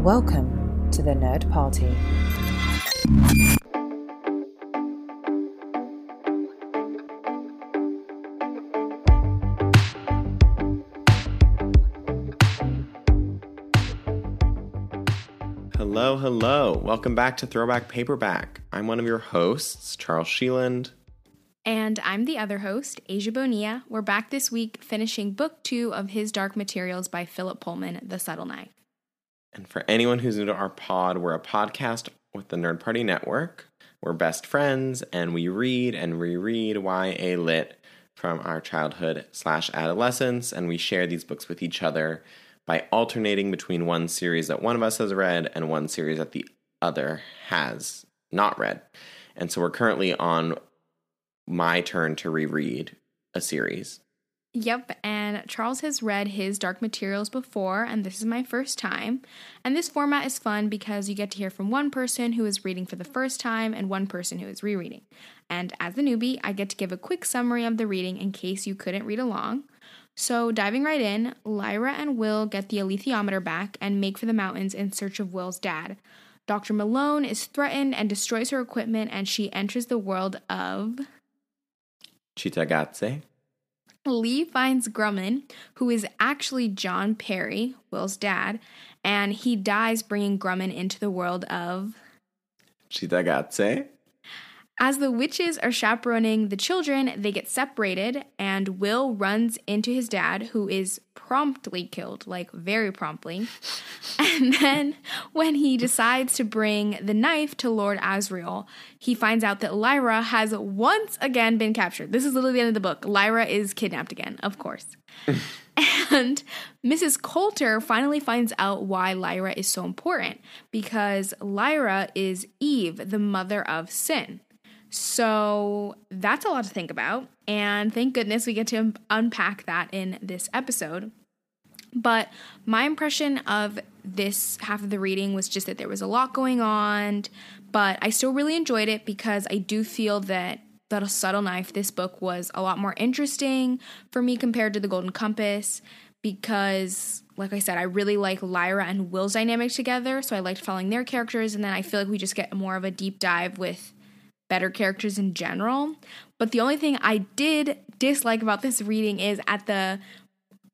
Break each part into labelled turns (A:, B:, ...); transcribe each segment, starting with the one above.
A: Welcome to the Nerd Party.
B: Hello, hello. Welcome back to Throwback Paperback. I'm one of your hosts, Charles Sheeland.
C: And I'm the other host, Asia Bonilla. We're back this week finishing book two of His Dark Materials by Philip Pullman, The Subtle Knife.
B: And for anyone who's new to our pod, we're a podcast with the Nerd Party Network. We're best friends and we read and reread YA Lit from our childhood slash adolescence, and we share these books with each other by alternating between one series that one of us has read and one series that the other has not read. And so we're currently on my turn to reread a series.
C: Yep, and Charles has read his Dark Materials before, and this is my first time. And this format is fun because you get to hear from one person who is reading for the first time and one person who is rereading. And as the newbie, I get to give a quick summary of the reading in case you couldn't read along. So, diving right in, Lyra and Will get the alethiometer back and make for the mountains in search of Will's dad. Dr. Malone is threatened and destroys her equipment, and she enters the world of.
B: Cittàgazze.
C: Lee finds Grumman, who is actually John Perry, Will's dad, and he dies bringing Grumman into the world of.
B: Cittàgazze.
C: As the witches are chaperoning the children, they get separated, and Will runs into his dad, who is promptly killed, like very promptly. and then, when he decides to bring the knife to Lord Asriel, he finds out that Lyra has once again been captured. This is literally the end of the book. Lyra is kidnapped again, of course. and Mrs. Coulter finally finds out why Lyra is so important because Lyra is Eve, the mother of sin. So that's a lot to think about. And thank goodness we get to unpack that in this episode. But my impression of this half of the reading was just that there was a lot going on, but I still really enjoyed it because I do feel that that a subtle knife this book was a lot more interesting for me compared to the golden compass because like i said i really like lyra and will's dynamic together so i liked following their characters and then i feel like we just get more of a deep dive with better characters in general. But the only thing I did dislike about this reading is at the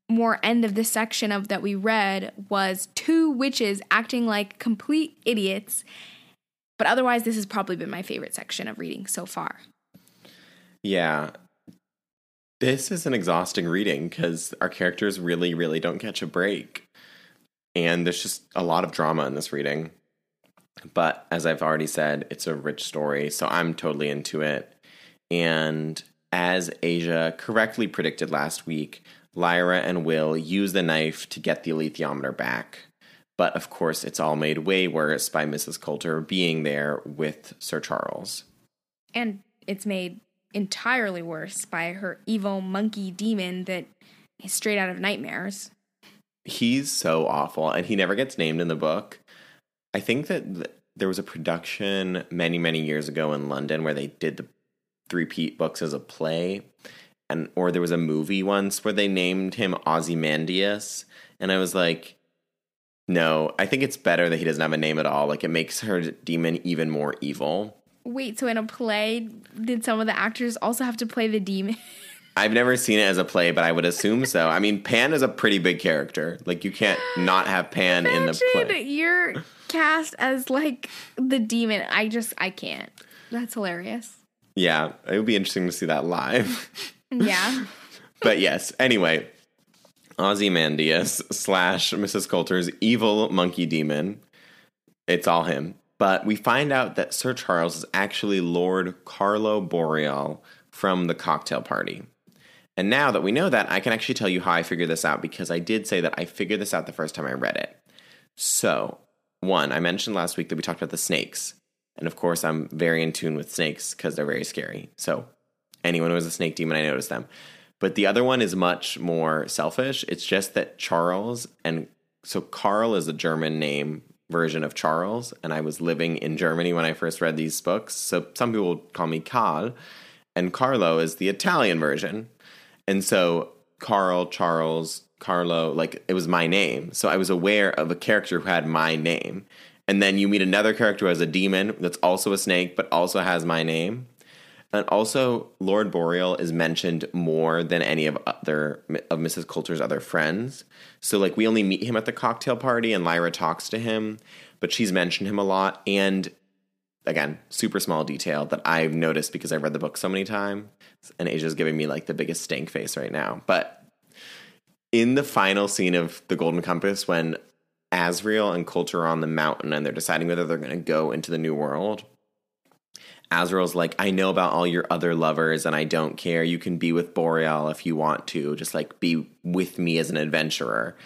C: more end of this section of that we read was two witches acting like complete idiots. But otherwise, this has probably been my favorite section of reading so far.
B: Yeah. This is an exhausting reading because our characters really, really don't catch a break. And there's just a lot of drama in this reading. But as I've already said, it's a rich story, so I'm totally into it. And as Asia correctly predicted last week, Lyra and Will use the knife to get the alethiometer back. But of course, it's all made way worse by Mrs. Coulter being there with Sir Charles.
C: And it's made entirely worse by her evil monkey demon that is straight out of nightmares.
B: He's so awful, and he never gets named in the book. I think that th- there was a production many, many years ago in London where they did the three Pete books as a play, and or there was a movie once where they named him Ozymandias, and I was like, no, I think it's better that he doesn't have a name at all. Like it makes her demon even more evil.
C: Wait, so in a play, did some of the actors also have to play the demon?
B: I've never seen it as a play, but I would assume so. I mean, Pan is a pretty big character. Like you can't not have Pan in the play.
C: You're cast as like the demon. I just I can't. That's hilarious.
B: Yeah, it would be interesting to see that live.
C: Yeah.
B: but yes, anyway, Ozymandias slash Mrs. Coulter's evil monkey demon. It's all him. But we find out that Sir Charles is actually Lord Carlo Boreal from the cocktail party. And now that we know that, I can actually tell you how I figured this out because I did say that I figured this out the first time I read it. So, one, I mentioned last week that we talked about the snakes. And of course, I'm very in tune with snakes because they're very scary. So, anyone who has a snake demon, I notice them. But the other one is much more selfish. It's just that Charles and so Carl is a German name version of Charles, and I was living in Germany when I first read these books. So some people call me Carl, and Carlo is the Italian version. And so Carl, Charles, Carlo, like it was my name. So I was aware of a character who had my name. And then you meet another character who has a demon that's also a snake, but also has my name. And also, Lord Boreal is mentioned more than any of other of Mrs. Coulter's other friends. So, like, we only meet him at the cocktail party, and Lyra talks to him, but she's mentioned him a lot. And again, super small detail that I've noticed because I've read the book so many times, and Asia's giving me like the biggest stank face right now. But in the final scene of the Golden Compass, when Asriel and Coulter are on the mountain and they're deciding whether they're going to go into the new world. Asriel's like, I know about all your other lovers and I don't care. You can be with Boreal if you want to. Just like be with me as an adventurer.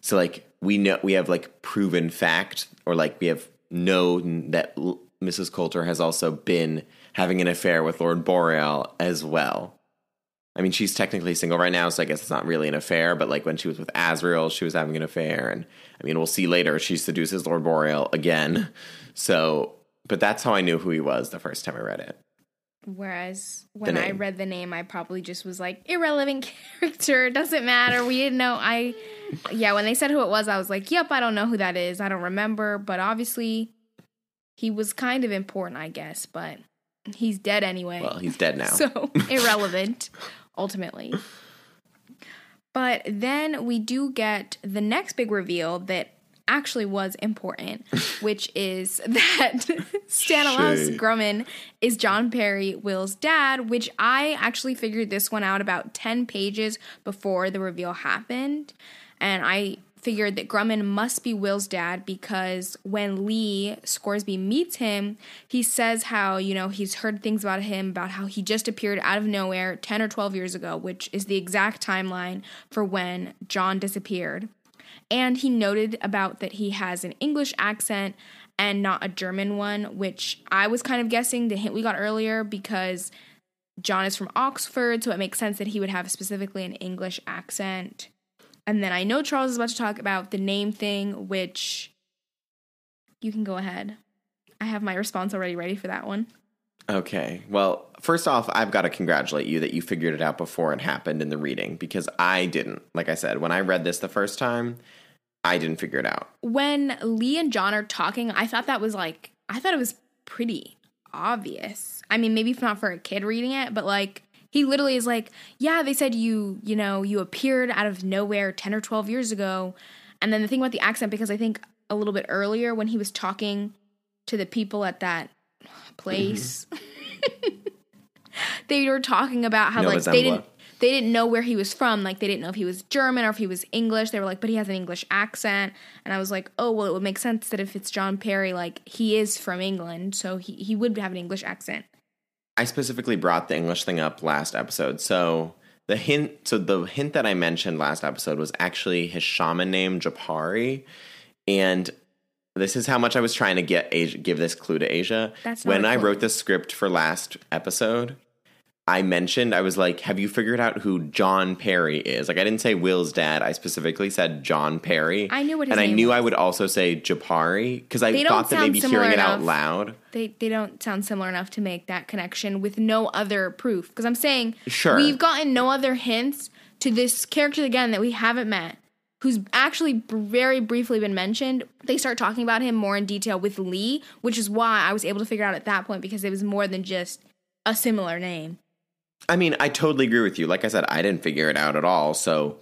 B: So like we know we have like proven fact or like we have known that Mrs. Coulter has also been having an affair with Lord Boreal as well. I mean, she's technically single right now, so I guess it's not really an affair. But like when she was with Asriel, she was having an affair, and I mean, we'll see later. She seduces Lord Boreal again. So, but that's how I knew who he was the first time I read it.
C: Whereas when I read the name, I probably just was like irrelevant character. Doesn't matter. We didn't know. I yeah. When they said who it was, I was like, yep, I don't know who that is. I don't remember. But obviously, he was kind of important, I guess. But he's dead anyway.
B: Well, he's dead now.
C: So irrelevant ultimately. But then we do get the next big reveal that actually was important, which is that Stanislaus Grumman is John Perry, Will's dad, which I actually figured this one out about 10 pages before the reveal happened. And I figured that Grumman must be Will's dad because when Lee Scoresby meets him, he says how, you know, he's heard things about him, about how he just appeared out of nowhere 10 or 12 years ago, which is the exact timeline for when John disappeared. And he noted about that he has an English accent and not a German one, which I was kind of guessing the hint we got earlier because John is from Oxford, so it makes sense that he would have specifically an English accent. And then I know Charles is about to talk about the name thing, which you can go ahead. I have my response already ready for that one.
B: Okay. Well, first off, I've got to congratulate you that you figured it out before it happened in the reading because I didn't. Like I said, when I read this the first time, I didn't figure it out.
C: When Lee and John are talking, I thought that was like, I thought it was pretty obvious. I mean, maybe not for a kid reading it, but like he literally is like, yeah, they said you, you know, you appeared out of nowhere 10 or 12 years ago. And then the thing about the accent, because I think a little bit earlier when he was talking to the people at that place, mm-hmm. they were talking about how like they didn't they didn't know where he was from. Like they didn't know if he was German or if he was English. They were like, but he has an English accent. And I was like, oh well, it would make sense that if it's John Perry, like he is from England, so he he would have an English accent.
B: I specifically brought the English thing up last episode. So the hint, so the hint that I mentioned last episode was actually his shaman name, Jopari, and this is how much I was trying to get Asia, give this clue to Asia.
C: That's
B: when I wrote the script for last episode. I mentioned, I was like, have you figured out who John Perry is? Like, I didn't say Will's dad. I specifically said John Perry.
C: I knew what
B: And
C: I
B: knew
C: was.
B: I would also say Jopari because I thought that maybe hearing it out loud.
C: They, they don't sound similar enough to make that connection with no other proof. Because I'm saying,
B: sure.
C: we've gotten no other hints to this character again that we haven't met, who's actually very briefly been mentioned. They start talking about him more in detail with Lee, which is why I was able to figure out at that point because it was more than just a similar name.
B: I mean, I totally agree with you. Like I said, I didn't figure it out at all. So,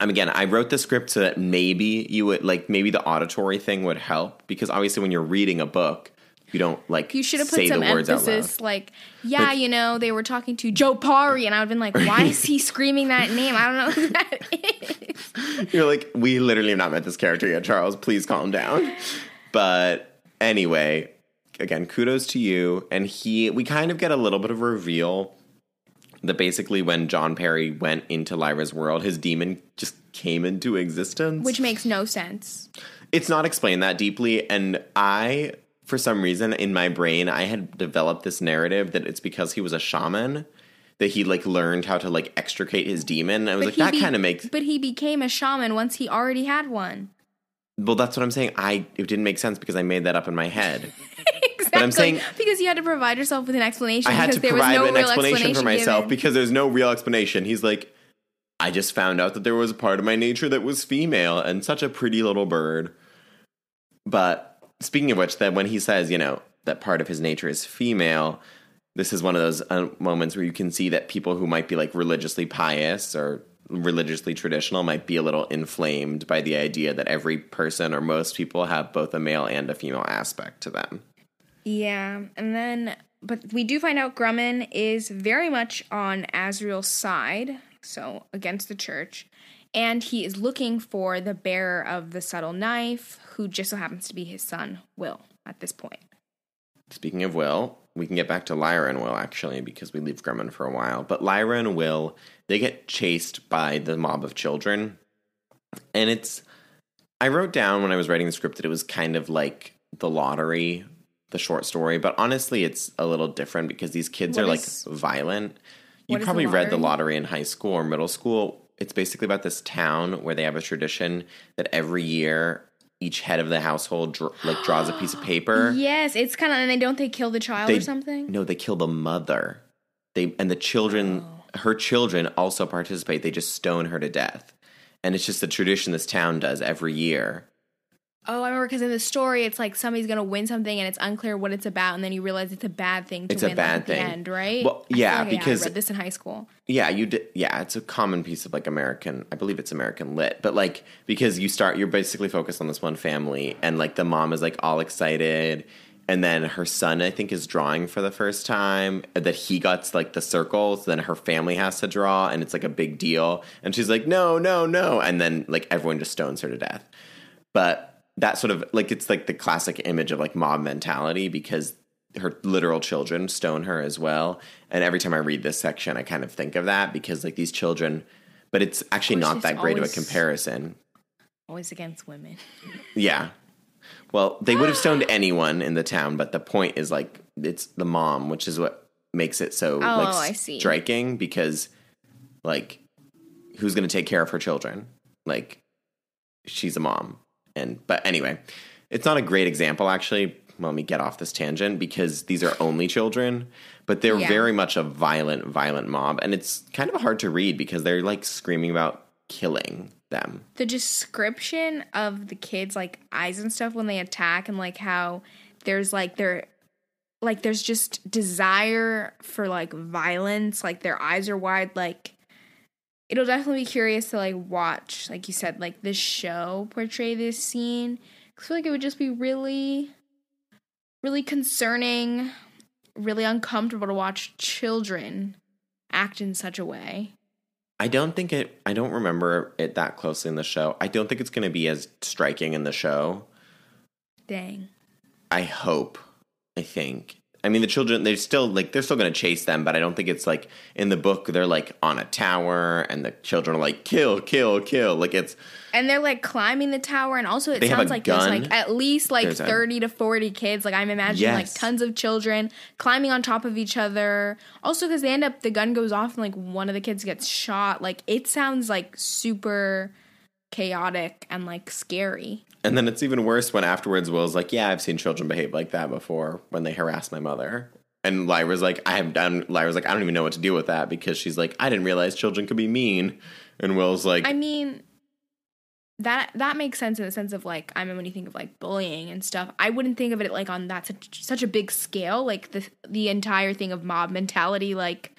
B: I'm again, I wrote the script so that maybe you would like maybe the auditory thing would help because obviously when you're reading a book, you don't like
C: you should have put some emphasis like yeah like, you know they were talking to Jopari and i would have been like why is he screaming that name? I don't know who that is.
B: You're like we literally have not met this character yet charles. Please calm down. But anyway again kudos to you. And he we kind of get a little bit of reveal that basically when John Perry went into Lyra's world, his demon just came into existence.
C: Which makes no sense.
B: It's not explained that deeply. And I, for some reason, in my brain, I had developed this narrative that it's because he was a shaman that he like learned how to like extricate his demon. I was but like, that be- kind of makes.
C: But he became a shaman once he already had one.
B: Well, that's what I'm saying. I it didn't make sense because I made that up in my head.
C: But I'm saying because you had to provide yourself with an explanation.
B: I had
C: to
B: provide
C: no
B: an explanation,
C: explanation,
B: for myself
C: given.
B: because there's no real explanation. He's like, I just found out that there was a part of my nature that was female and such a pretty little bird. But speaking of which, then when he says, you know, that part of his nature is female, this is one of those uh, moments where you can see that people who might be like religiously pious or religiously traditional might be a little inflamed by the idea that every person or most people have both a male and a female aspect to them.
C: Yeah, and then but we do find out Grumman is very much on Asriel's side, so against the church, and he is looking for the bearer of the subtle knife, who just so happens to be his son, Will, at this point.
B: Speaking of Will, we can get back to Lyra and Will actually because we leave Grumman for a while. But Lyra and Will, they get chased by the mob of children. And it's I wrote down when I was writing the script that it was kind of like the lottery, the short story, but honestly it's a little different because these kids
C: What
B: are
C: is-
B: like violent. You
C: is the
B: probably read the
C: lottery?
B: in high school or middle school. It's basically about this town where they have a tradition that every year each head of the household dr- like draws a piece of paper.
C: Yes, it's kind of and they don't they kill the child
B: They-
C: or something?
B: No, they kill the mother. They and the children,
C: Oh.
B: her children also participate. They just stone her to death, and it's just a tradition this town does every year.
C: Oh, I remember because in the story, it's like somebody's gonna win something and it's unclear what it's about, and then you realize it's a bad thing to
B: It's a
C: win like,
B: bad thing.
C: end, right?
B: Well, yeah,
C: like,
B: because-
C: I read this in high school.
B: Yeah, you did. Yeah, it's a common piece of like American. I believe it's American lit, but like because you start, you're basically focused on this one family, and like the mom is like all excited, and then her son, I think, is drawing for the first time. That he got like the circles, then her family has to draw, and it's like a big deal. And she's like, no, no, no, and then like everyone just stones her to death. But that sort of like it's like the classic image of like mob mentality because her literal children stone her as well. And every time I read this section, I kind of think of that because like these children, but it's actually not that great of a comparison.
C: Always against women.
B: Yeah. Well, they would have stoned anyone in the town, but the point is like it's the mom, which is what makes it so
C: Oh,
B: like striking because like who's going to take care of her children? Like she's a mom. And but anyway, it's not a great example actually. Let me get off this tangent because these are only children, but they're
C: Yeah.
B: very much a violent, violent mob, and it's kind of hard to read because they're like screaming about killing them.
C: the description of the kids like eyes and stuff when they attack and like how there's like their like there's just desire for like violence like their eyes are wide like it'll definitely be curious to like watch like you said like this show portray this scene. i feel like it would just be really really concerning really uncomfortable to watch children act in such a way
B: I don't think it. I don't remember it that closely in the show. I don't think it's going to be as striking in the show.
C: dang
B: I hope. I think. I mean, the children. They're still like they're still going to chase them, but I don't think it's like in the book. They're like on a tower, and the children are like kill, kill, kill. Like it's
C: and they're like climbing the tower and also it sounds like
B: gun.
C: there's like at least like
B: There's a-
C: 30 to 40 kids like i'm imagining
B: Yes.
C: like tons of children climbing on top of each other also because they end up the gun goes off and like one of the kids gets shot like it sounds like super chaotic and like scary
B: and then it's even worse when afterwards Will's like, yeah, I've seen children behave like that before when they harass my mother. And Lyra's like, I have done. Lyra's like, I don't even know what to do with that because she's like, I didn't realize children could be mean. And Will's like,
C: i mean that that makes sense in the sense of like I mean when you think of like bullying and stuff, I wouldn't think of it like on that such such a big scale, like the the entire thing of mob mentality, like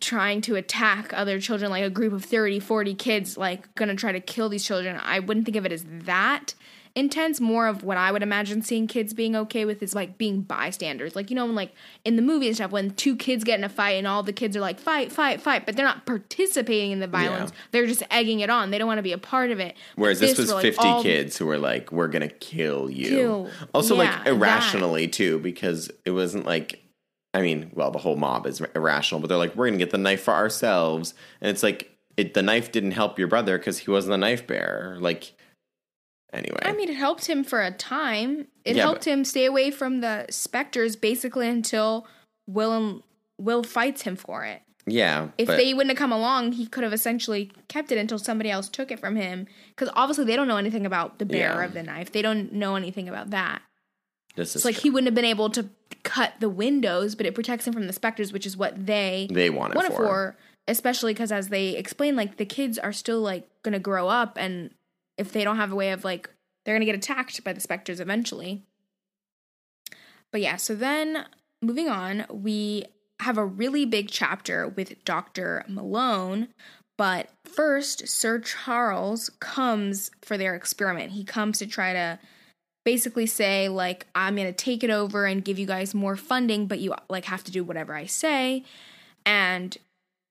C: trying to attack other children, like a group of 30, 40 kids, like gonna try to kill these children. I wouldn't think of it as that intense. More of what I would imagine seeing kids being okay with is like being bystanders. Like, you know, when like in the movie and stuff, when two kids get in a fight and all the kids are like, fight, fight, fight, but they're not participating in the violence.
B: Yeah.
C: They're just egging it on. They don't want to be a part of it.
B: Whereas this, was
C: were, like,
B: 50 kids who were like, we're going to kill you.
C: Kill.
B: Also,
C: Yeah,
B: like, irrationally, too, because it wasn't like, I mean, well, the whole mob is irrational, but they're like, we're going to get the knife for ourselves. And it's like, it, the knife didn't help your brother because he wasn't the knife bearer. Like, anyway.
C: I mean, it helped him for a time. It
B: Yeah,
C: helped
B: but-
C: him stay away from the specters basically until Will and Will fights him for it.
B: yeah.
C: If
B: but
C: they wouldn't have come along, he could have essentially kept it until somebody else took it from him. Because obviously, they don't know anything about the bearer
B: Yeah.
C: of the knife. They don't know anything about that.
B: this is
C: It's like
B: true.
C: he wouldn't have been able to cut the windows, but it protects him from the specters, which is what they
B: they want it
C: want
B: for.
C: it for. especially because as they explain, like the kids are still like gonna grow up, and if they don't have a way of like, they're gonna get attacked by the specters eventually. But yeah, so then moving on, we have a really big chapter with Dr. Malone. But first, Sir Charles comes for their experiment. He comes to try to basically say like I'm going to take it over and give you guys more funding, but you like have to do whatever I say. And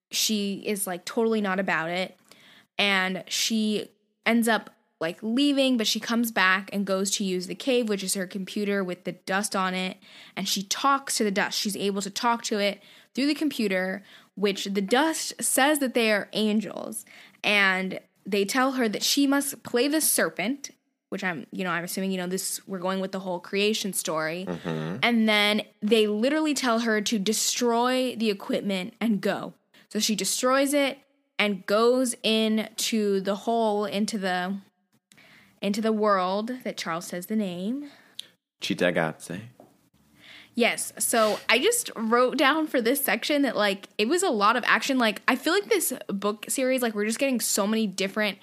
C: she is like totally not about it. And she ends up like leaving, but she comes back and goes to use the cave, which is her computer with the dust on it. And she talks to the dust. She's able to talk to it through the computer, which the dust says that they are angels. And they tell her that she must play the serpent, which I'm, you know, I'm assuming, you know, this, we're going with the whole creation story.
B: Mm-hmm.
C: And then they literally tell her to destroy the equipment and go. So she destroys it and goes into the hole, into the into the world that Charles says the name.
B: Cittagazze.
C: Yes. So I just wrote down for this section that like it was a lot of action. Like I feel like this book series, like we're just getting so many different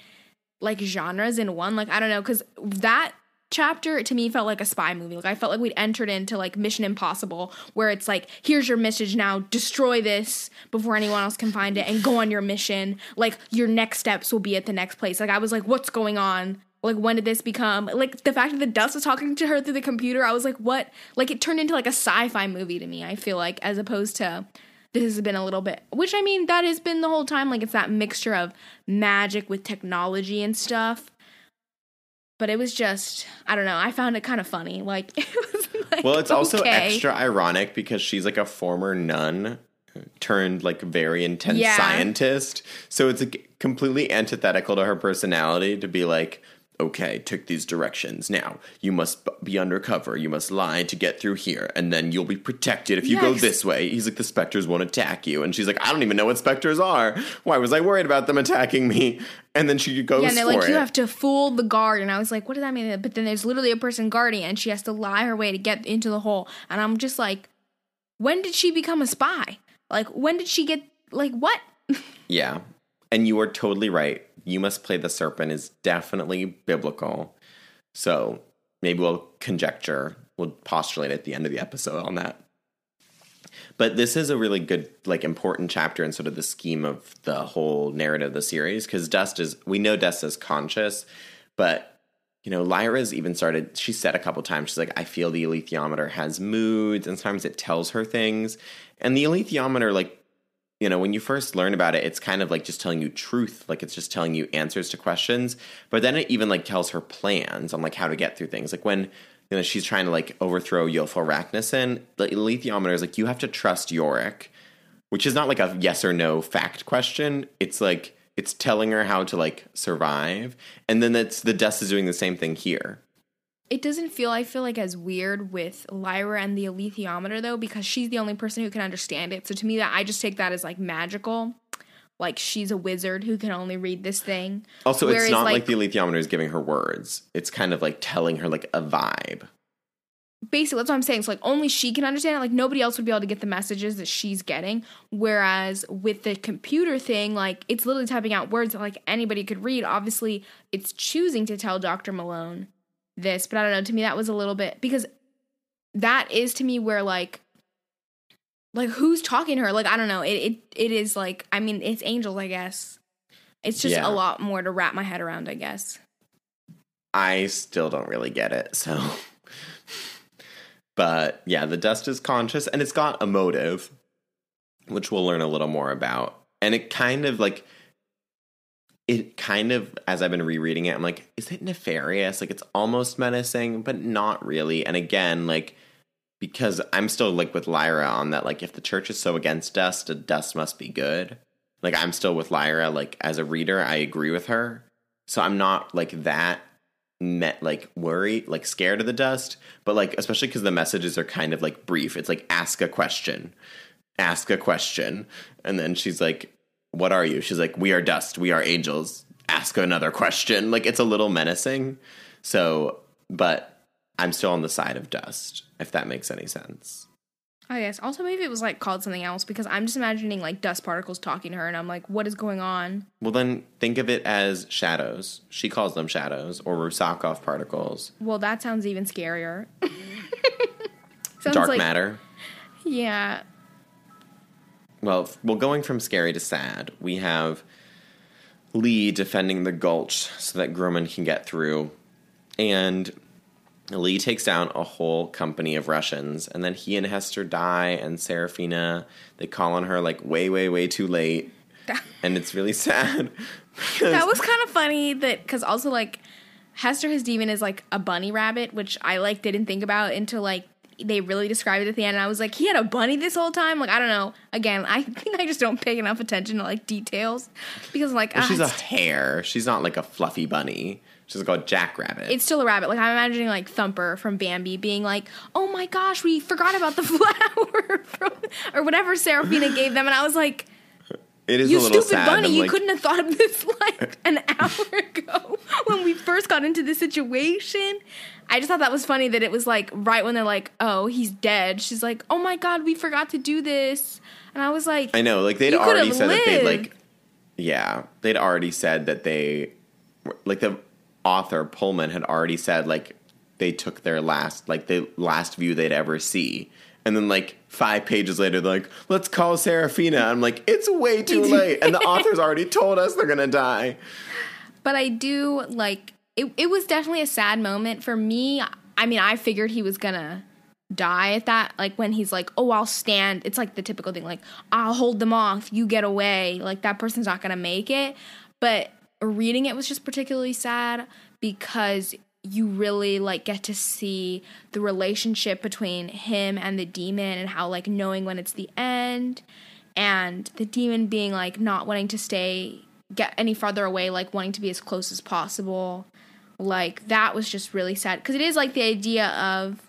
C: like genres in one. Like I don't know, because that chapter to me felt like a spy movie. Like I felt like we'd entered into like Mission Impossible, where it's like, here's your message now, destroy this before anyone else can find it, and go on your mission. Like your next steps will be at the next place. Like I was like, what's going on? Like when did this become like the fact that the dust was talking to her through the computer? I was like, what? Like it turned into like a sci-fi movie to me. I feel like as opposed to this has been a little bit which i mean that has been the whole time like it's that mixture of magic with technology and stuff but it was just i don't know i found it kind of funny like it was like,
B: Well, it's also
C: okay.
B: extra ironic because she's like a former nun turned like very intense
C: Yeah.
B: scientist. So it's like, completely antithetical to her personality to be like, okay, took these directions. Now you must be undercover. You must lie to get through here, and then you'll be protected if you go this way. He's like, the specters won't attack you, and she's like, I don't even know what specters are. Why was I worried about them attacking me? And then she goes
C: yeah, and they're like,
B: it.
C: you have to fool the guard. And I was like, what does that mean? But then there's literally a person guarding and she has to lie her way to get into the hole. And I'm just like, when did she become a spy? Like, when did she get, like, what?
B: Yeah. And you are totally right. You must play the serpent is definitely biblical. So maybe we'll conjecture, we'll postulate at the end of the episode on that. But this is a really good, like, important chapter in sort of the scheme of the whole narrative of the series because Dust is, we know Dust is conscious, but, you know, Lyra's even started, she said a couple times, she's like, I feel the alethiometer has moods, and sometimes it tells her things. And the alethiometer, like, you know, when you first learn about it, it's kind of like just telling you truth, like it's just telling you answers to questions. But then it even like tells her plans on like how to get through things. Like when you know she's trying to like overthrow Iofur Raknison, the alethiometer is like you have to trust Iorek, which is not like a yes or no fact question. It's like it's telling her how to like survive, and then it's the dust is doing the same thing here.
C: It doesn't feel, I feel like, as weird with Lyra and the alethiometer, though, because she's the only person who can understand it. So to me, that I just take that as like magical. Like she's a wizard who can only read this thing.
B: Also, it's
C: Whereas,
B: not like, the alethiometer is giving her words. It's kind of like telling her like a vibe.
C: basically that's what I'm saying. So like only she can understand it. Like nobody else would be able to get the messages that she's getting. Whereas with the computer thing, like it's literally typing out words that like anybody could read. Obviously, it's choosing to tell Dr. Malone this, but I don't know. To me, that was a little bit because that is to me where like like who's talking to her? Like I don't know. It it it is like I mean it's angels, I guess. It's just
B: Yeah.
C: a lot more to wrap my head around, I guess.
B: I still don't really get it. So, but yeah, the dust is conscious and it's got a motive, which we'll learn a little more about. And it kind of like, it kind of, as I've been rereading it, I'm like, is it nefarious? Like, it's almost menacing, but not really. And again, like, because I'm still like with Lyra on that, like, if the church is so against dust, dust must be good. Like, I'm still with Lyra. Like, as a reader, I agree with her. So I'm not like that met like worried like scared of the dust but like especially because the messages are kind of like brief it's like ask a question ask a question and then she's like what are you she's like we are dust we are angels ask another question like it's a little menacing so but i'm still on the side of dust if that makes any sense oh,
C: I guess. Also, maybe it was like called something else because I'm just imagining like dust particles talking to her, and I'm like, what is going on?
B: Well, then think of it as shadows. She calls them shadows or Rusakov particles.
C: Well, that sounds even scarier. sounds
B: Dark
C: like,
B: matter.
C: Yeah.
B: Well, well, going from scary to sad, we have Lee defending the gulch so that Grumman can get through. And Lee takes down a whole company of Russians. And then he and Hester die, and Serafina they call on her like way, way, way too late. And it's really sad.
C: That was kind of funny that because also like Hester his demon is like a bunny rabbit, which I like didn't think about until like they really described it at the end. And I was like, he had a bunny this whole time. Like I don't know. Again, I think I just don't pay enough attention to like details because like
B: Well,
C: ah,
B: she's a hare. She's not like a fluffy bunny. She's like a jackrabbit.
C: it's still a rabbit. Like I'm imagining like Thumper from Bambi being like, oh my gosh, we forgot about the flower from or whatever Serafina gave them, and I was like.
B: It is
C: You
B: a little
C: stupid
B: sad.
C: bunny!
B: I'm
C: You
B: like,
C: couldn't have thought of this like an hour ago when we first got into this situation. I just thought that was funny that it was like right when they're like, "Oh, he's dead." She's like, "Oh my god, we forgot to do this," and I was like,
B: I know, like they'd already said that they'd like, yeah, they'd already said that they, like the author Pullman had already said like they took their last like the last view they'd ever see, and then like five pages later they're like, let's call Serafina. I'm like, it's way too late, and the author's already told us they're gonna die.
C: But I do like it. It was definitely a sad moment for me. I mean, I figured he was gonna die at that. Like when he's like, "Oh, I'll stand." It's like the typical thing, like I'll hold them off. You get away. Like that person's not gonna make it. But reading it was just particularly sad because you really like get to see the relationship between him and the demon and how like knowing when it's the end and the demon being like not wanting to stay get any farther away like wanting to be as close as possible. Like that was just really sad. Because it is like the idea of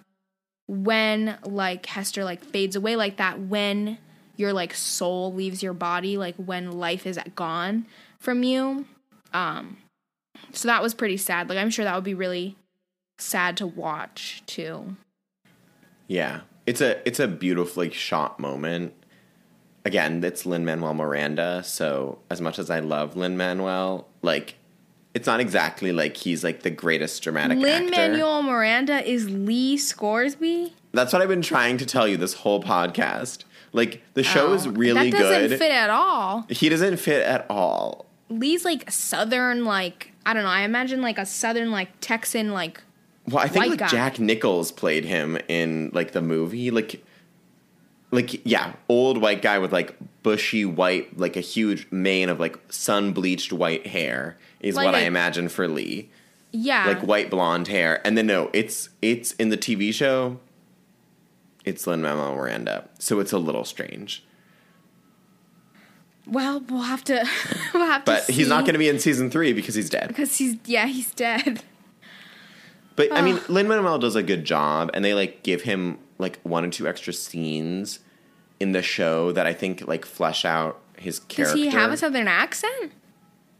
C: when like hester like fades away like that when your like soul leaves your body like when life is gone from you um so that was pretty sad like i'm sure that would be really sad to watch too
B: Yeah, it's a it's a beautifully shot moment. Again, it's Lin Manuel Miranda, so as much as I love Lin Manuel, like it's not exactly like he's like the greatest dramatic
C: lin manuel miranda is lee scoresby
B: That's what I've been trying to tell you this whole podcast. Like the show
C: oh, is
B: really good.
C: that doesn't
B: good.
C: fit at all
B: He doesn't fit at all.
C: Lee's like southern, like I don't know. I imagine like a southern, like Texan, like
B: Well, I think like
C: guy.
B: Jack Nichols played him in like the movie, like like yeah, old white guy with like bushy white, like a huge mane of like sun bleached white hair is
C: Like
B: what I
C: a-
B: imagine for Lee.
C: yeah,
B: Like white blonde hair, and then no, it's it's in the TV show. It's Lin Manuel Miranda, so it's a little strange.
C: Well, we'll have to. we'll have to.
B: But he's not going to be in season three because he's dead.
C: because he's yeah he's dead.
B: But I mean, ah. Lin Manuel does a good job, and they like give him like one or two extra scenes in the show that I think like flesh out his character.
C: Does he have a southern accent?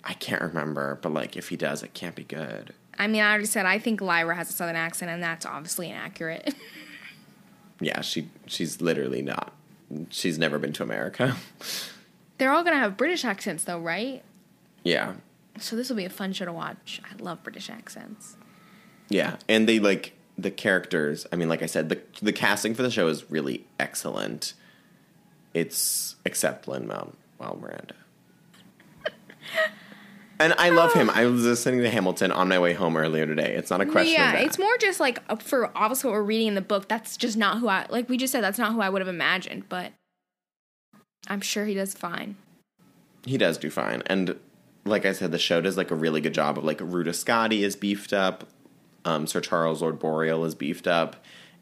B: I can't remember, but like if he does, it can't be good.
C: I mean, I already said I think Lyra has a southern accent, and that's obviously inaccurate.
B: Yeah, she she's literally not. She's never been to America.
C: They're all gonna have British accents, though, right?
B: yeah,
C: So this will be a fun show to watch. I love British accents.
B: yeah, and they like the characters. I mean, like I said, the the casting for the show is really excellent. It's except Lin Manuel Miranda. And I love him. Oh. I was listening to Hamilton on my way home earlier today. It's not a question.
C: yeah, it's more just like for obviously what we're reading in the book. That's just not who I like. We just said that's not who I would have imagined, but I'm sure he does fine.
B: He does do fine. And like I said, the show does like a really good job of like Ruta Skadi is beefed up, um, Sir Charles Lord Boreal is beefed up,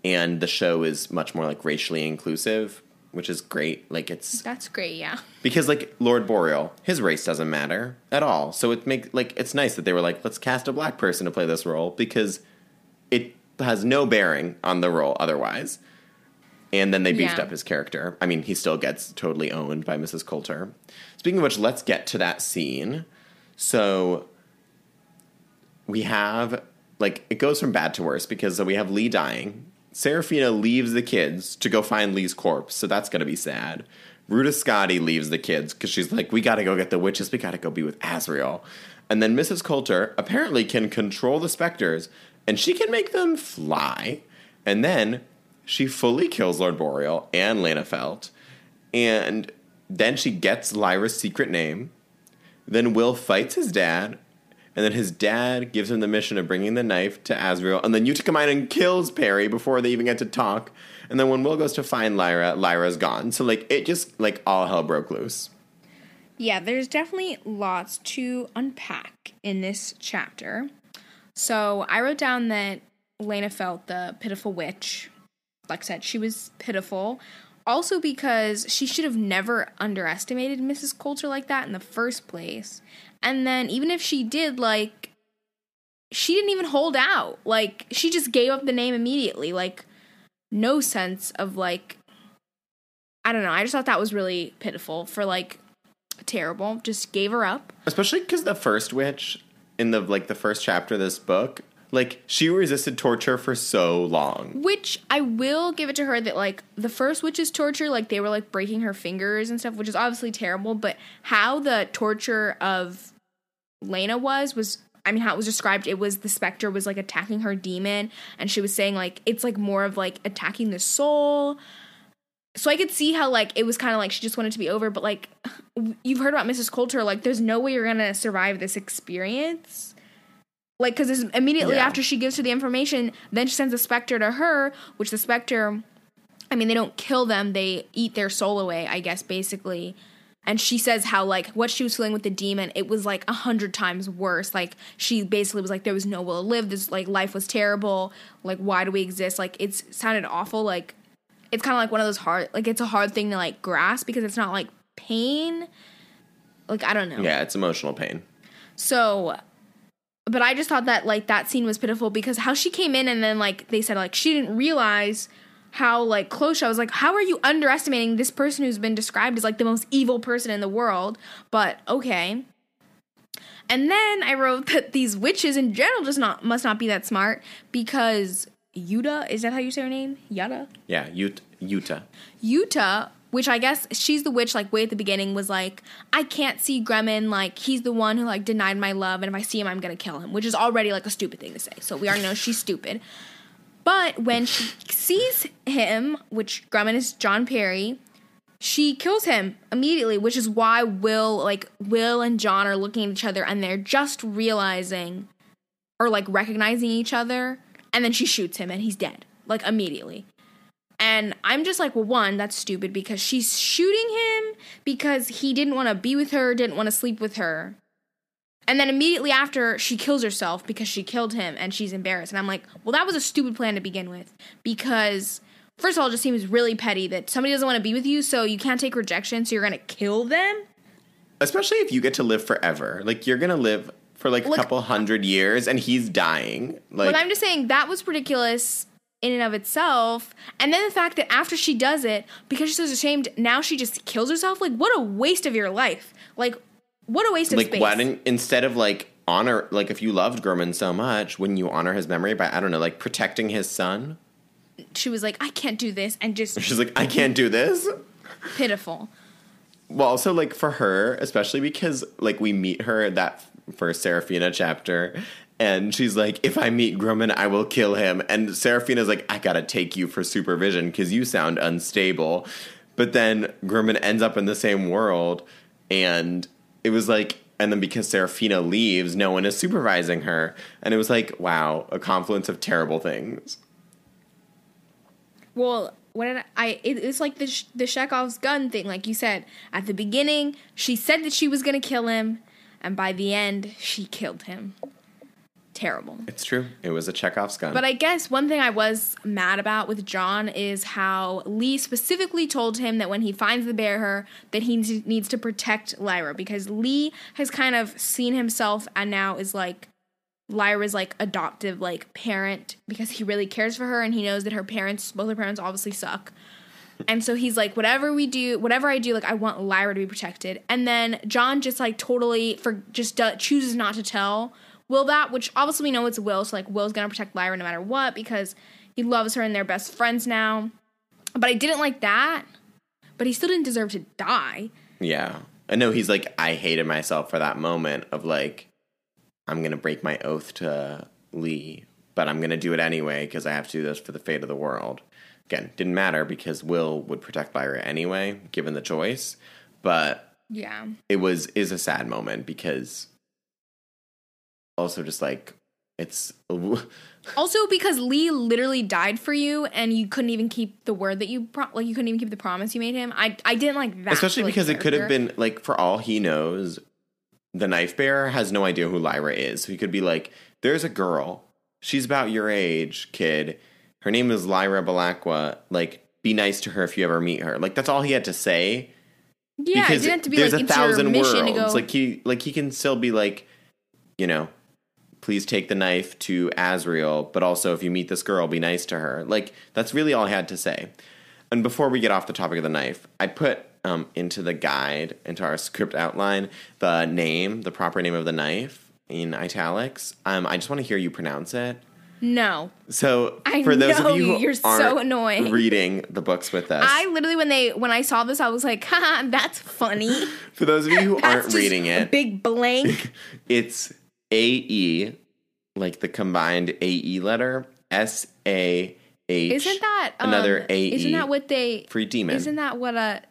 B: and the show is much more like racially inclusive, which is great. Like it's
C: That's great. Yeah.
B: because like Lord Boreal, his race doesn't matter at all. So it make like it's nice that they were like, let's cast a black person to play this role because it has no bearing on the role otherwise. And then they beefed
C: Yeah.
B: up his character. I mean, he still gets totally owned by Mrs. Coulter. Speaking of which, let's get to that scene. So we have like it goes from bad to worse because we have Lee dying. Serafina leaves the kids to go find Lee's corpse, so that's gonna be sad. Ruta Skadi leaves the kids because she's like, we gotta go get the witches, we gotta go be with Asriel. And then Mrs. Coulter apparently can control the specters and she can make them fly. And then she fully kills Lord Boreal and Lena Feldt. And then she gets Lyra's secret name. Then Will fights his dad. And then his dad gives him the mission of bringing the knife to Asriel. And then Utica kills Perry before they even get to talk. And then when Will goes to find Lyra, Lyra's gone. So, like, it just, like, all hell broke loose.
C: Yeah, there's definitely lots to unpack in this chapter. So I wrote down that Lena Feldt the pitiful witch. Like I said, she was pitiful. Also, because she should have never underestimated Mrs. Coulter like that in the first place. And then, even if she did, like, she didn't even hold out. Like, she just gave up the name immediately. Like, no sense of, like, I don't know. I just thought that was really pitiful for, like, terrible. Just gave her up.
B: Especially because the first witch in the like the first chapter of this book, like she resisted torture for so long.
C: Which I will give it to her that like the first witch's torture, like they were like breaking her fingers and stuff, which is obviously terrible. But how the torture of Lena was was I mean, how it was described, it was the specter was like attacking her demon, and she was saying like it's like more of like attacking the soul. So I could see how like it was kind of like she just wanted to be over, but like you've heard about Mrs. Coulter, like there's no way you're gonna survive this experience. Like, because immediately
B: Yeah.
C: after she gives her the information, then she sends a specter to her, which the specter, I mean, they don't kill them, they eat their soul away, I guess, basically. And she says how, like, what she was feeling with the demon, it was like a hundred times worse. Like, she basically was like, there was no will to live. This, like, life was terrible. Like, why do we exist? Like, it's sounded awful. Like, it's kind of like one of those hard, like, it's a hard thing to, like, grasp because it's not, like, pain. Like, I don't know.
B: Yeah, it's emotional pain.
C: So, but I just thought that like that scene was pitiful because how she came in and then like they said like she didn't realize how like close she- I was like how are you underestimating this person who's been described as like the most evil person in the world? But okay. And then I wrote that these witches in general just not must not be that smart because Yuta is that how you say her name? Yada
B: Yeah, Ut- Utah.
C: Yuta, which I guess she's the witch, like way at the beginning, was like, I can't see Gremlin, like he's the one who like denied my love, and if I see him, I'm gonna kill him, which is already like a stupid thing to say. So we already know she's stupid. But when she sees him, which Grumman is John Perry, she kills him immediately, which is why Will, like Will and John are looking at each other and they're just realizing or like recognizing each other, and then she shoots him and he's dead, like immediately. And I'm just like, well, one, that's stupid because she's shooting him because he didn't want to be with her, didn't want to sleep with her. And then immediately after, she kills herself because she killed him and she's embarrassed. And I'm like, well, that was a stupid plan to begin with because, first of all, it just seems really petty that somebody doesn't want to be with you, so you can't take rejection, so you're going to kill them.
B: Especially if you get to live forever. Like you're gonna live for like a couple hundred years and he's dying. Like
C: but I'm just saying that was ridiculous in and of itself. And then the fact that after she does it, because she's so ashamed, now she just kills herself. Like, what a waste of your life. Like, what a waste of
B: like
C: space.
B: why didn't instead of like honor like if you loved Grumman so much, wouldn't you honor his memory by I don't know, like protecting his son?
C: she was like, I can't do this, and just
B: She's like, I can't do this.
C: pitiful.
B: Well, also like for her, especially because like we meet her at that first Serafina chapter, and she's like, "If I meet Grumman, I will kill him." And Serafina's like, "I gotta take you for supervision because you sound unstable." But then Grumman ends up in the same world, and it was like, and then because Serafina leaves, no one is supervising her, and it was like, wow, a confluence of terrible things.
C: Well, did I? It, it's like the Sh- the Chekhov's gun thing, like you said at the beginning. She said that she was gonna kill him, and by the end, she killed him. Terrible.
B: It's true. It was a Chekhov's gun.
C: But I guess one thing I was mad about with John is how Lee specifically told him that when he finds the bearer, that he needs- needs to protect Lyra because Lee has kind of seen himself and now is like Lyra's like adoptive like parent because he really cares for her and he knows that her parents, both her parents, obviously suck. And so he's like, whatever we do, whatever I do, like I want Lyra to be protected. And then John just like totally for just do, chooses not to tell Will that, which obviously we know it's Will, so like Will's gonna protect Lyra no matter what because he loves her and they're best friends now. But I didn't like that. But he still didn't deserve to die.
B: Yeah. I know he's like, I hated myself for that moment of like, I'm to break my oath to Lee, but I'm to do it anyway because I have to do this for the fate of the world. Again, didn't matter because Will would protect Lyra anyway, given the choice. But
C: Yeah.
B: it was is a sad moment because also just like it's
C: Also, because Lee literally died for you, and you couldn't even keep the word that you pro- like. You couldn't even keep the promise you made him. I I didn't like that.
B: especially because it could have been like for all he knows the knife bearer has no idea who lyra is so he could be like there's a girl she's about your age kid her name is lyra Belacqua like be nice to her if you ever meet her like that's all he had to say
C: Yeah, it
B: because
C: didn't have to be
B: there's
C: like
B: a thousand
C: your mission
B: worlds
C: to go.
B: like he like he can still be like you know please take the knife to Asriel, but also if you meet this girl, be nice to her. Like that's really all I had to say. And before we get off the topic of the knife, I put um, into the guide, into our script outline, the name, the proper name of the knife in italics. Um, I just want to hear you pronounce it.
C: no,
B: So
C: I
B: for those
C: know
B: of you who
C: you're so
B: aren't
C: annoying.
B: reading the books with us,
C: I literally when they when I saw this, I was like, Haha, that's funny.
B: for those of you who aren't reading
C: a
B: it,
C: big blank.
B: It's A E, like the combined A E letter, S A H.
C: Isn't that um,
B: another A E?
C: Isn't that what they?
B: for demon?
C: Isn't that what a?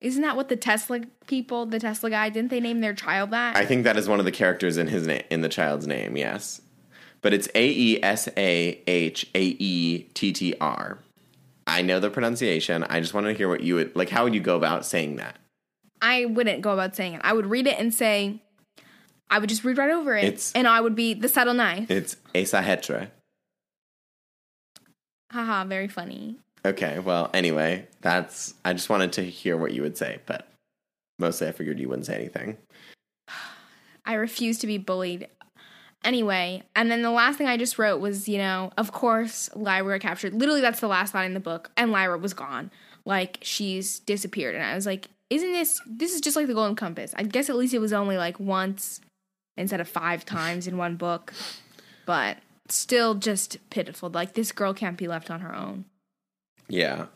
C: Isn't that what the Tesla people, the Tesla guy, didn't they name their child that?
B: I think that is one of the characters in his name, in the child's name. Yes, but it's A E S A H A E T T R. I know the pronunciation. I just want to hear what you would like. How would you go about saying that?
C: I wouldn't go about saying it. I would read it and say, I would just read right over it,
B: It's-
C: and I would be the subtle knife.
B: It's Esahetra.
C: Haha, very funny.
B: Okay. Well, anyway, that's. I just wanted to hear what you would say, but mostly I figured you wouldn't say anything.
C: I refuse to be bullied. Anyway, and then the last thing I just wrote was, you know, of course, Lyra captured. Literally, that's the last line in the book, and Lyra was gone. Like she's disappeared, and I was like, isn't this? This is just like the Golden Compass. I guess at least it was only like once instead of five times in one book, but still just pitiful. Like this girl can't be left on her own.
B: Yeah.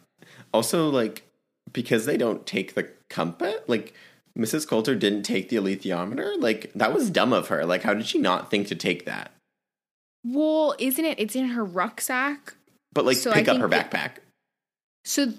B: Also, like, because they don't take the compass, like, Mrs. Coulter didn't take the alethiometer. Like, that was dumb of her. Like, how did she not think to take that?
C: Well, isn't it? It's in her rucksack.
B: But, like,
C: So I
B: pick up
C: think
B: her
C: that-
B: backpack.
C: So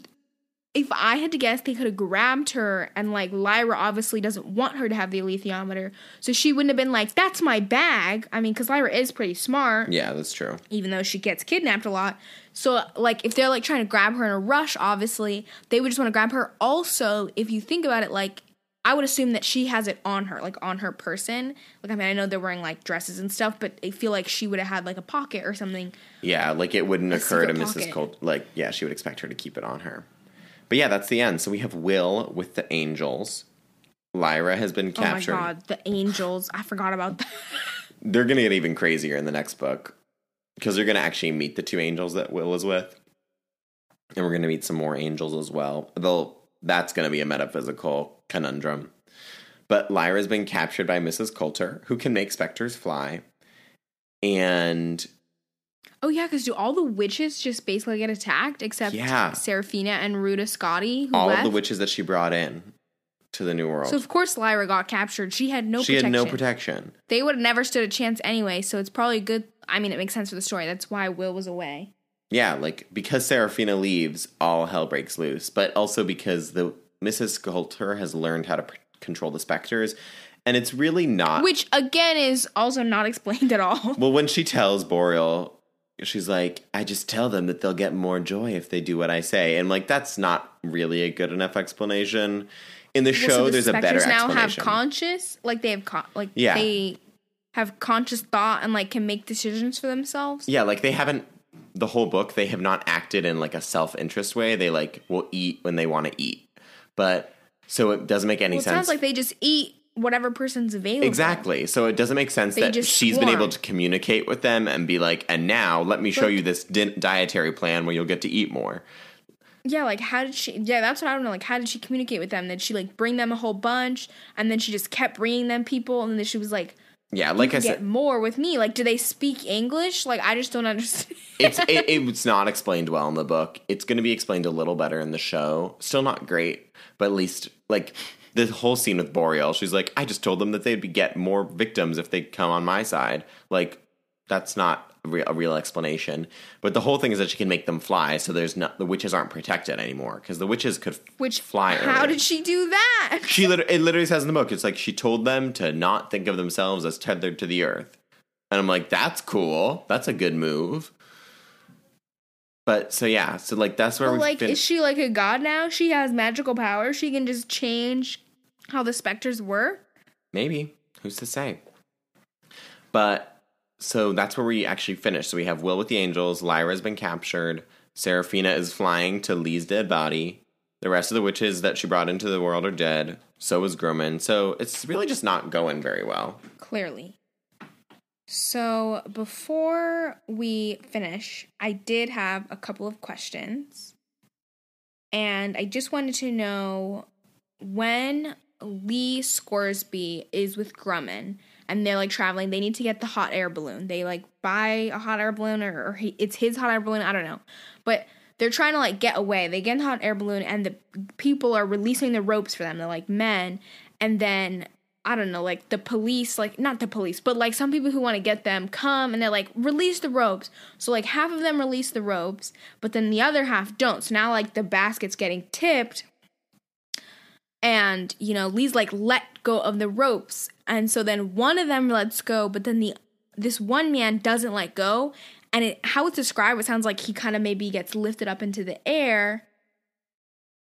C: if I had to guess, they could have grabbed her, and like Lyra obviously doesn't want her to have the alethiometer, so she wouldn't have been like, "That's my bag." I mean, because Lyra is pretty smart,
B: Yeah, that's true.
C: even though she gets kidnapped a lot. So like, if they're like trying to grab her in a rush, obviously they would just want to grab her. Also, if you think about it, like. I would assume that she has it on her, like on her person. Like, I mean, I know they're wearing like dresses and stuff, but I feel like she would have had like a pocket or something.
B: Yeah, like, it wouldn't occur to Mrs. Coulter. Like, yeah, she would expect her to keep it on her. But yeah, that's the end. So we have Will with the angels. Lyra has been captured.
C: Oh my god, the angels! I forgot about that.
B: They're going to get even crazier in the next book because they're going to actually meet the two angels that Will is with. And we're going to meet some more angels as well. They'll, that's going to be a metaphysical conundrum. But Lyra's been captured by Mrs. Coulter, who can make specters fly. And
C: Oh yeah, because do all the witches just basically get attacked except
B: Yeah.
C: Serafina and Ruta Skadi who
B: all
C: left?
B: of the witches that she brought in to the New World.
C: so of course Lyra got captured. She had no
B: she
C: protection.
B: had no protection.
C: They would have never stood a chance anyway. So it's probably good. I mean, it makes sense for the story. That's why Will was away.
B: Yeah, like because Serafina leaves, all hell breaks loose. But also because the Mrs. Coulter has learned how to pr- control the specters, and it's really not.
C: Which again is also not explained at all.
B: well, when she tells Boreal, she's like, "I just tell them that they'll get more joy if they do what I say," and like that's not really a good enough explanation. In the
C: Well,
B: show,
C: so the
B: there's a better
C: now have conscious, like they have, con- like
B: Yeah.
C: they have conscious thought and like can make decisions for themselves.
B: Yeah, like they haven't the whole book they have not acted in like a self-interest way. They like will eat when they want to eat. But so it doesn't make any
C: Well, it
B: sense.
C: sounds like they just eat whatever person's available.
B: exactly. So it doesn't make sense
C: They
B: that she's been able to communicate with them and be like, "And now let me show
C: But-
B: you this di- dietary plan where you'll get to eat more."
C: Yeah, like how did she? Yeah, that's what I don't know. Like, how did she communicate with them? Did she like bring them a whole bunch, and then she just kept bringing them people, and then she was like
B: Yeah, like I
C: get
B: said,
C: more with me. Like, do they speak English? Like, I just don't understand.
B: it's it, it's not explained well in the book. It's going to be explained a little better in the show. Still not great, but at least like the whole scene with Boreal. She's like, I just told them that they'd be, get more victims if they come on my side. Like that's not a real, a real explanation. But the whole thing is that she can make them fly, so there's not the witches aren't protected anymore because the witches could
C: Which
B: fly.
C: How
B: earlier.
C: did she do that?
B: She literally, it literally says in the book, it's like she told them to not think of themselves as tethered to the earth. And I'm like, that's cool. That's a good move. But so yeah, so like that's where
C: But
B: we
C: like,
B: fin-
C: is she like a god now? She has magical power. She can just change how the specters were.
B: maybe who's to say? But so that's where we actually finish. So we have Will with the angels. Lyra's been captured. Serafina is flying to Lee's dead body. The rest of the witches that she brought into the world are dead. So is Grumman. So it's really just not going very well.
C: Clearly. So before we finish, I did have a couple of questions. And I just wanted to know when Lee Scoresby is with Grumman and they're like traveling, they need to get the hot air balloon. They like buy a hot air balloon or, or he, it's his hot air balloon, I don't know. But they're trying to like get away. They get in the hot air balloon and the people are releasing the ropes for them. They're like men. And then I don't know, like the police, like not the police, but like some people who want to get them come and they're like, release the ropes. So like half of them release the ropes, but then the other half don't. So now like the basket's getting tipped. And, you know, Lee's like, let go of the ropes. And so then one of them lets go, but then the this one man doesn't let go. And it, how it's described, it sounds like he kind of maybe gets lifted up into the air.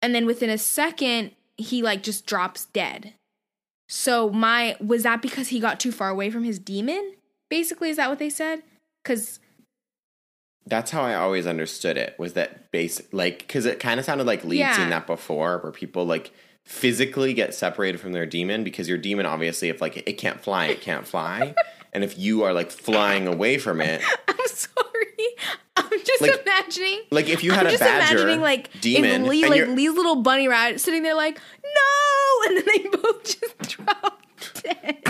C: And then within a second, he like just drops dead. So my was that because he got too far away from his demon? Basically, is that what they said? Because
B: That's how I always understood it. Was that base like because it kind of sounded like Lee'd
C: Yeah.
B: seen that before, where people like physically get separated from their demon because your demon obviously if like it can't fly, it can't fly, and if you are like flying away from it,
C: I'm sorry, I'm just
B: Like-
C: imagining.
B: like if you had
C: I'm
B: a
C: just
B: badger
C: imagining like
B: demon
C: Lee, like Lee's little bunny rat sitting there like no, and then they both just drop dead.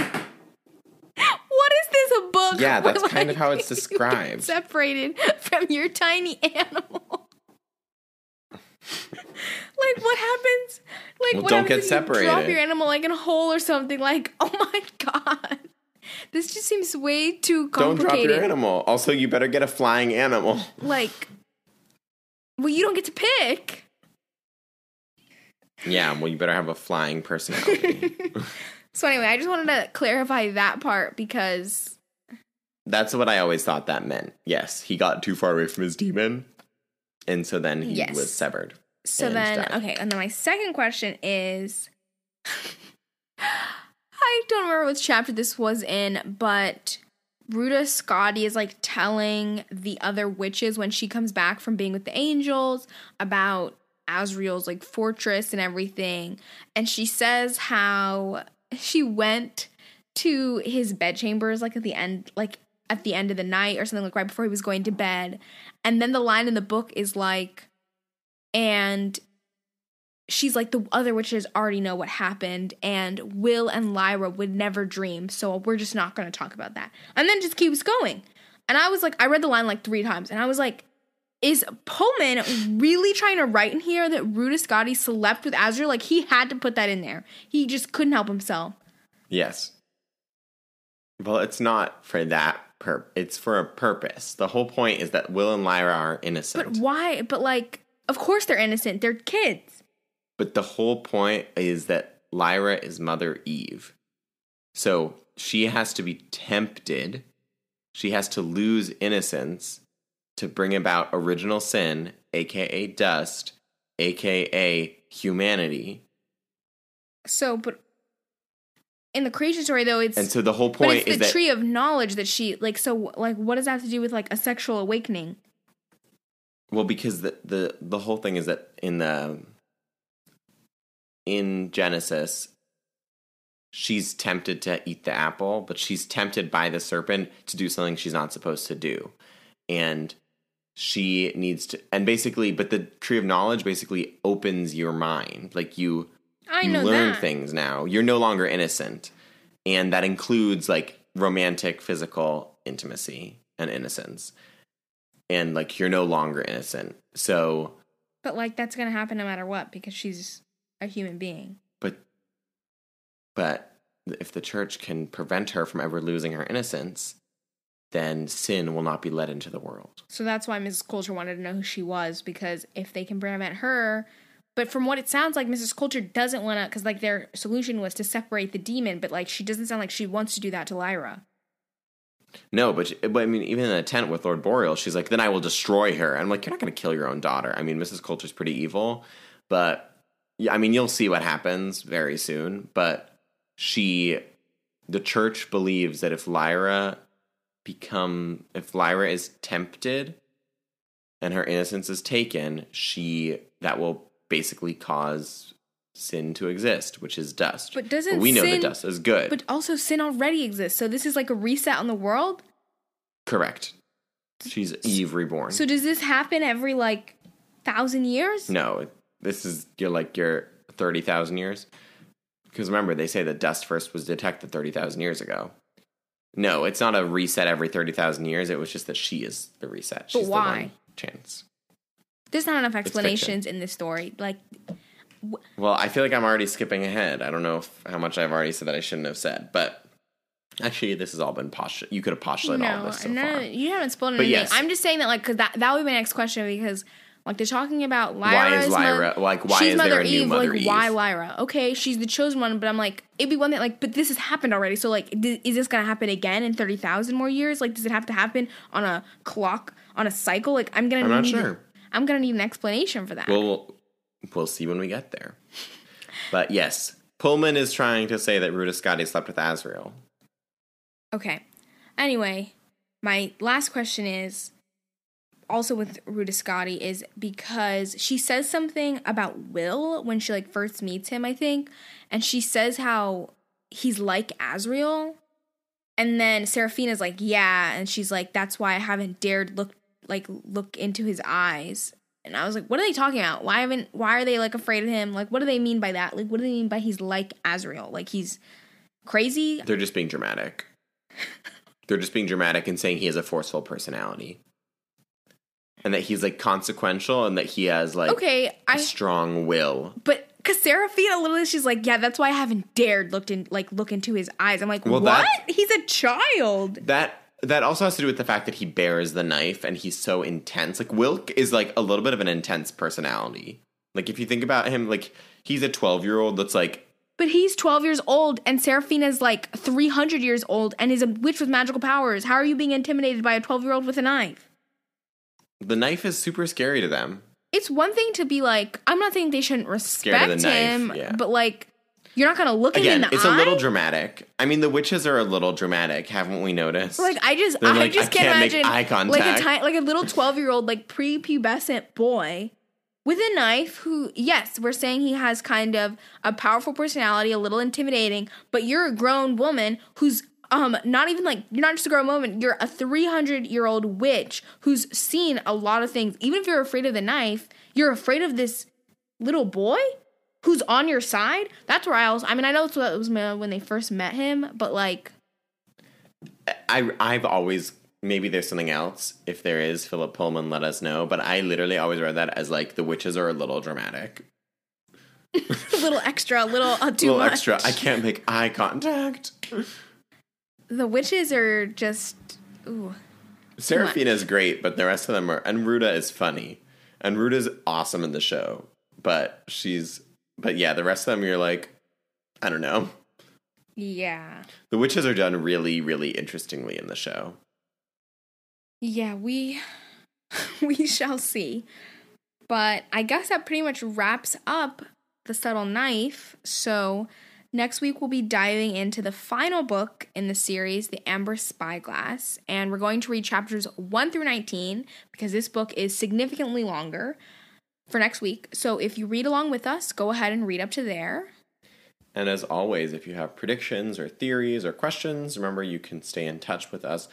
C: What is this a book?
B: Yeah, that's kind of how it's described.
C: Separated from your tiny animal. like what happens? Like
B: Well,
C: what
B: don't get
C: if you drop your animal like in a hole or something? Like oh my god, this just seems way too complicated.
B: don't drop your animal. Also, you better get a flying animal.
C: Like, well, you don't get to pick.
B: Yeah, well, you better have a flying personality.
C: So anyway, I just wanted to clarify that part because
B: That's what I always thought that meant. Yes, he got too far away from his demon, and so then he
C: Yes.
B: was severed.
C: So then
B: died.
C: okay, and then my second question is I don't remember which chapter this was in, but Ruta Skadi is like telling the other witches when she comes back from being with the angels about Asriel's like fortress and everything. And she says how she went to his bedchambers like at the end like at the end of the night or something like right before he was going to bed. And then the line in the book is like and she's like the other witches already know what happened and will and lyra would never dream so we're just not going to talk about that and then just keeps going and i was like i read the line like three times and i was like is pullman really trying to write in here that Ruta Skadi slept with Asriel like he had to put that in there he just couldn't help himself
B: Yes. Well, it's not for that purpose. It's for a purpose. The whole point is that Will and Lyra are innocent.
C: but why but like of course they're innocent they're kids
B: But the whole point is that Lyra is Mother Eve. So she has to be tempted. She has to lose innocence to bring about original sin, aka dust, aka humanity.
C: so but in the creation story though it's
B: And so the whole
C: But
B: point
C: it's
B: is
C: the tree of knowledge that she like. So like, what does that have to do with like a sexual awakening?
B: Well, because the the the whole thing is that in the in Genesis, she's tempted to eat the apple, but she's tempted by the serpent to do something she's not supposed to do, and she needs to and basically, but the tree of knowledge basically opens your mind, like you
C: I
B: you learn
C: that.
B: things now. You're no longer innocent, and that includes like romantic physical intimacy and innocence. And like you're no longer innocent. So
C: But like that's gonna happen no matter what because she's a human being.
B: but but if the church can prevent her from ever losing her innocence, then sin will not be let into the world.
C: So that's why Mrs. Coulter wanted to know who she was because if they can prevent her, but from what it sounds like, Mrs. Coulter doesn't want to because like their solution was to separate the demon, but like she doesn't sound like she wants to do that to Lyra.
B: No, but, but I mean, even in the tent with Lord Boreal, she's like, then I will destroy her. I'm like, you're not going to kill your own daughter. I mean, Mrs. Coulter's pretty evil, but yeah, I mean, you'll see what happens very soon. But she, the church believes that if Lyra become, if Lyra is tempted and her innocence is taken, she, that will basically cause sin to exist, which is dust.
C: But doesn't
B: we know
C: sin-
B: that dust is good?
C: But also, sin already exists. So this is like a reset on the world.
B: Correct. She's Eve reborn.
C: So does this happen every like thousand years?
B: No, this is you're like your thirty thousand years. Because remember, they say that dust first was detected thirty thousand years ago. No, it's not a reset every thirty thousand years. It was just that she is the reset. She's
C: why?
B: The one chance.
C: There's not enough explanations in this story. Like,
B: Well, I feel like I'm already skipping ahead. I don't know if, how much I've already said that I shouldn't have said, but actually, this has all been postulated. You could have postulated all this so
C: no,
B: far.
C: you haven't spoiled anything.
B: yes.
C: I'm just saying that like because that that would be my next question because like they're talking about Lyra's
B: Why is Lyra? like, why
C: she's
B: is
C: Mother
B: there a new
C: Eve,
B: Mother
C: like
B: Eve?
C: why Lyra? Okay, she's the chosen one, but I'm like it'd be one that like, but this has happened already. So like, th- is this gonna happen again in thirty thousand more years? Like, does it have to happen on a clock on a cycle? Like, I'm gonna
B: I'm not
C: need
B: sure.
C: I'm gonna need an explanation for that.
B: We'll we'll see when we get there. But yes, Pullman is trying to say that Ruta Skadi slept with Asriel.
C: Okay. Anyway, my last question is also with Ruta Skadi is because she says something about Will when she like first meets him, I think, and she says how he's like Asriel. And then Serafina's like, "Yeah," and she's like, "That's why I haven't dared look like look into his eyes." And I was like, "What are they talking about? Why haven't why are they like afraid of him? Like what do they mean by that? Like what do they mean by he's like Asriel? Like he's crazy?
B: They're just being dramatic. They're just being dramatic and saying he has a forceful personality. And that he's like consequential and that he has like
C: Okay,
B: a
C: I
B: strong will.
C: But because Serafina literally, she's like, yeah, that's why I haven't dared looked in like look into his eyes. I'm like,
B: Well,
C: what?
B: that-
C: He's a child.
B: That that also has to do with the fact that he bears the knife and he's so intense. Like Wilk is like a little bit of an intense personality. Like if you think about him, like he's a twelve year old that's like
C: But he's 12 years old, and Serafina's like 300 years old, and is a witch with magical powers. How are you being intimidated by a 12 year old with a knife?
B: the knife is super scary to them.
C: It's one thing to be like, I'm not saying they shouldn't respect
B: the knife,
C: him,
B: yeah.
C: but like, you're not gonna look him
B: Again,
C: in the
B: it's
C: eye.
B: a little dramatic. I mean, the witches are a little dramatic, haven't we noticed?
C: Like I just,
B: They're
C: I
B: like,
C: just
B: I
C: can't,
B: can't make
C: imagine
B: eye
C: like a
B: contact.
C: tiny, like a little twelve year old, like prepubescent boy with a knife. Who, yes, we're saying he has kind of a powerful personality, a little intimidating. But you're a grown woman who's um not even like you're not just a grown woman. You're a three hundred year old witch who's seen a lot of things. Even if you're afraid of the knife, you're afraid of this little boy who's on your side. That's where I was. I mean, I know it's what it was when they first met him, but like.
B: I I've always maybe there's something else. If there is, Philip Pullman let us know. But I literally always read that as like the witches are a little dramatic,
C: a little extra, a little uh,
B: a
C: too
B: little
C: much.
B: extra. I can't make eye contact.
C: The witches are just ooh.
B: is great, but the rest of them are. And Ruta is funny, and Ruta's awesome in the show. But she's, but yeah, the rest of them you're like, I don't know.
C: Yeah.
B: The witches are done really, really interestingly in the show.
C: Yeah, we we shall see. But I guess that pretty much wraps up the subtle knife. So next week we'll be diving into the final book in the series, The Amber Spyglass, and we're going to read chapters 1 through 19 because this book is significantly longer for next week. So if you read along with us, go ahead and read up to there.
B: And as always, if you have predictions or theories or questions, remember you can stay in touch with us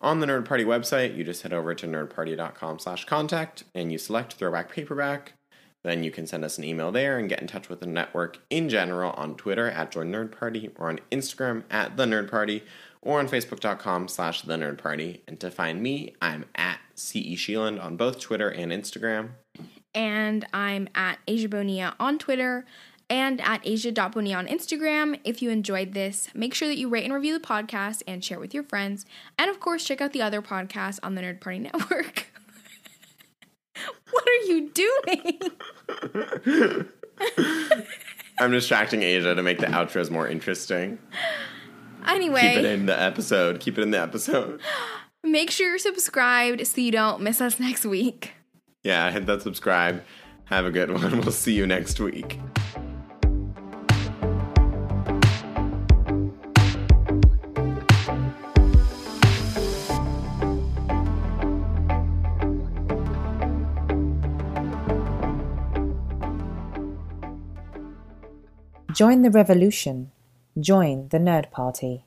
B: on the Nerd Party website. You just head over to nerdparty.com slash contact and you select Throwback Paperback. then you can send us an email there and get in touch with the network in general on Twitter at Join Nerd Party or on Instagram at The Nerd Party or on Facebook.com slash The Nerd Party. And to find me, I'm at CE Sheeland on both Twitter and Instagram.
C: And I'm at Asia Bonilla on Twitter and at asia.bonilla on Instagram. If you enjoyed this, make sure that you rate and review the podcast and share with your friends. And of course, check out the other podcasts on the Nerd Party Network. what are you doing?
B: I'm distracting Asia to make the outros more interesting.
C: Anyway,
B: Keep it in the episode. Keep it in the episode.
C: make sure you're subscribed so you don't miss us next week.
B: Yeah, hit that subscribe. Have a good one. We'll see you next week.
A: Join the revolution. Join the Nerd Party.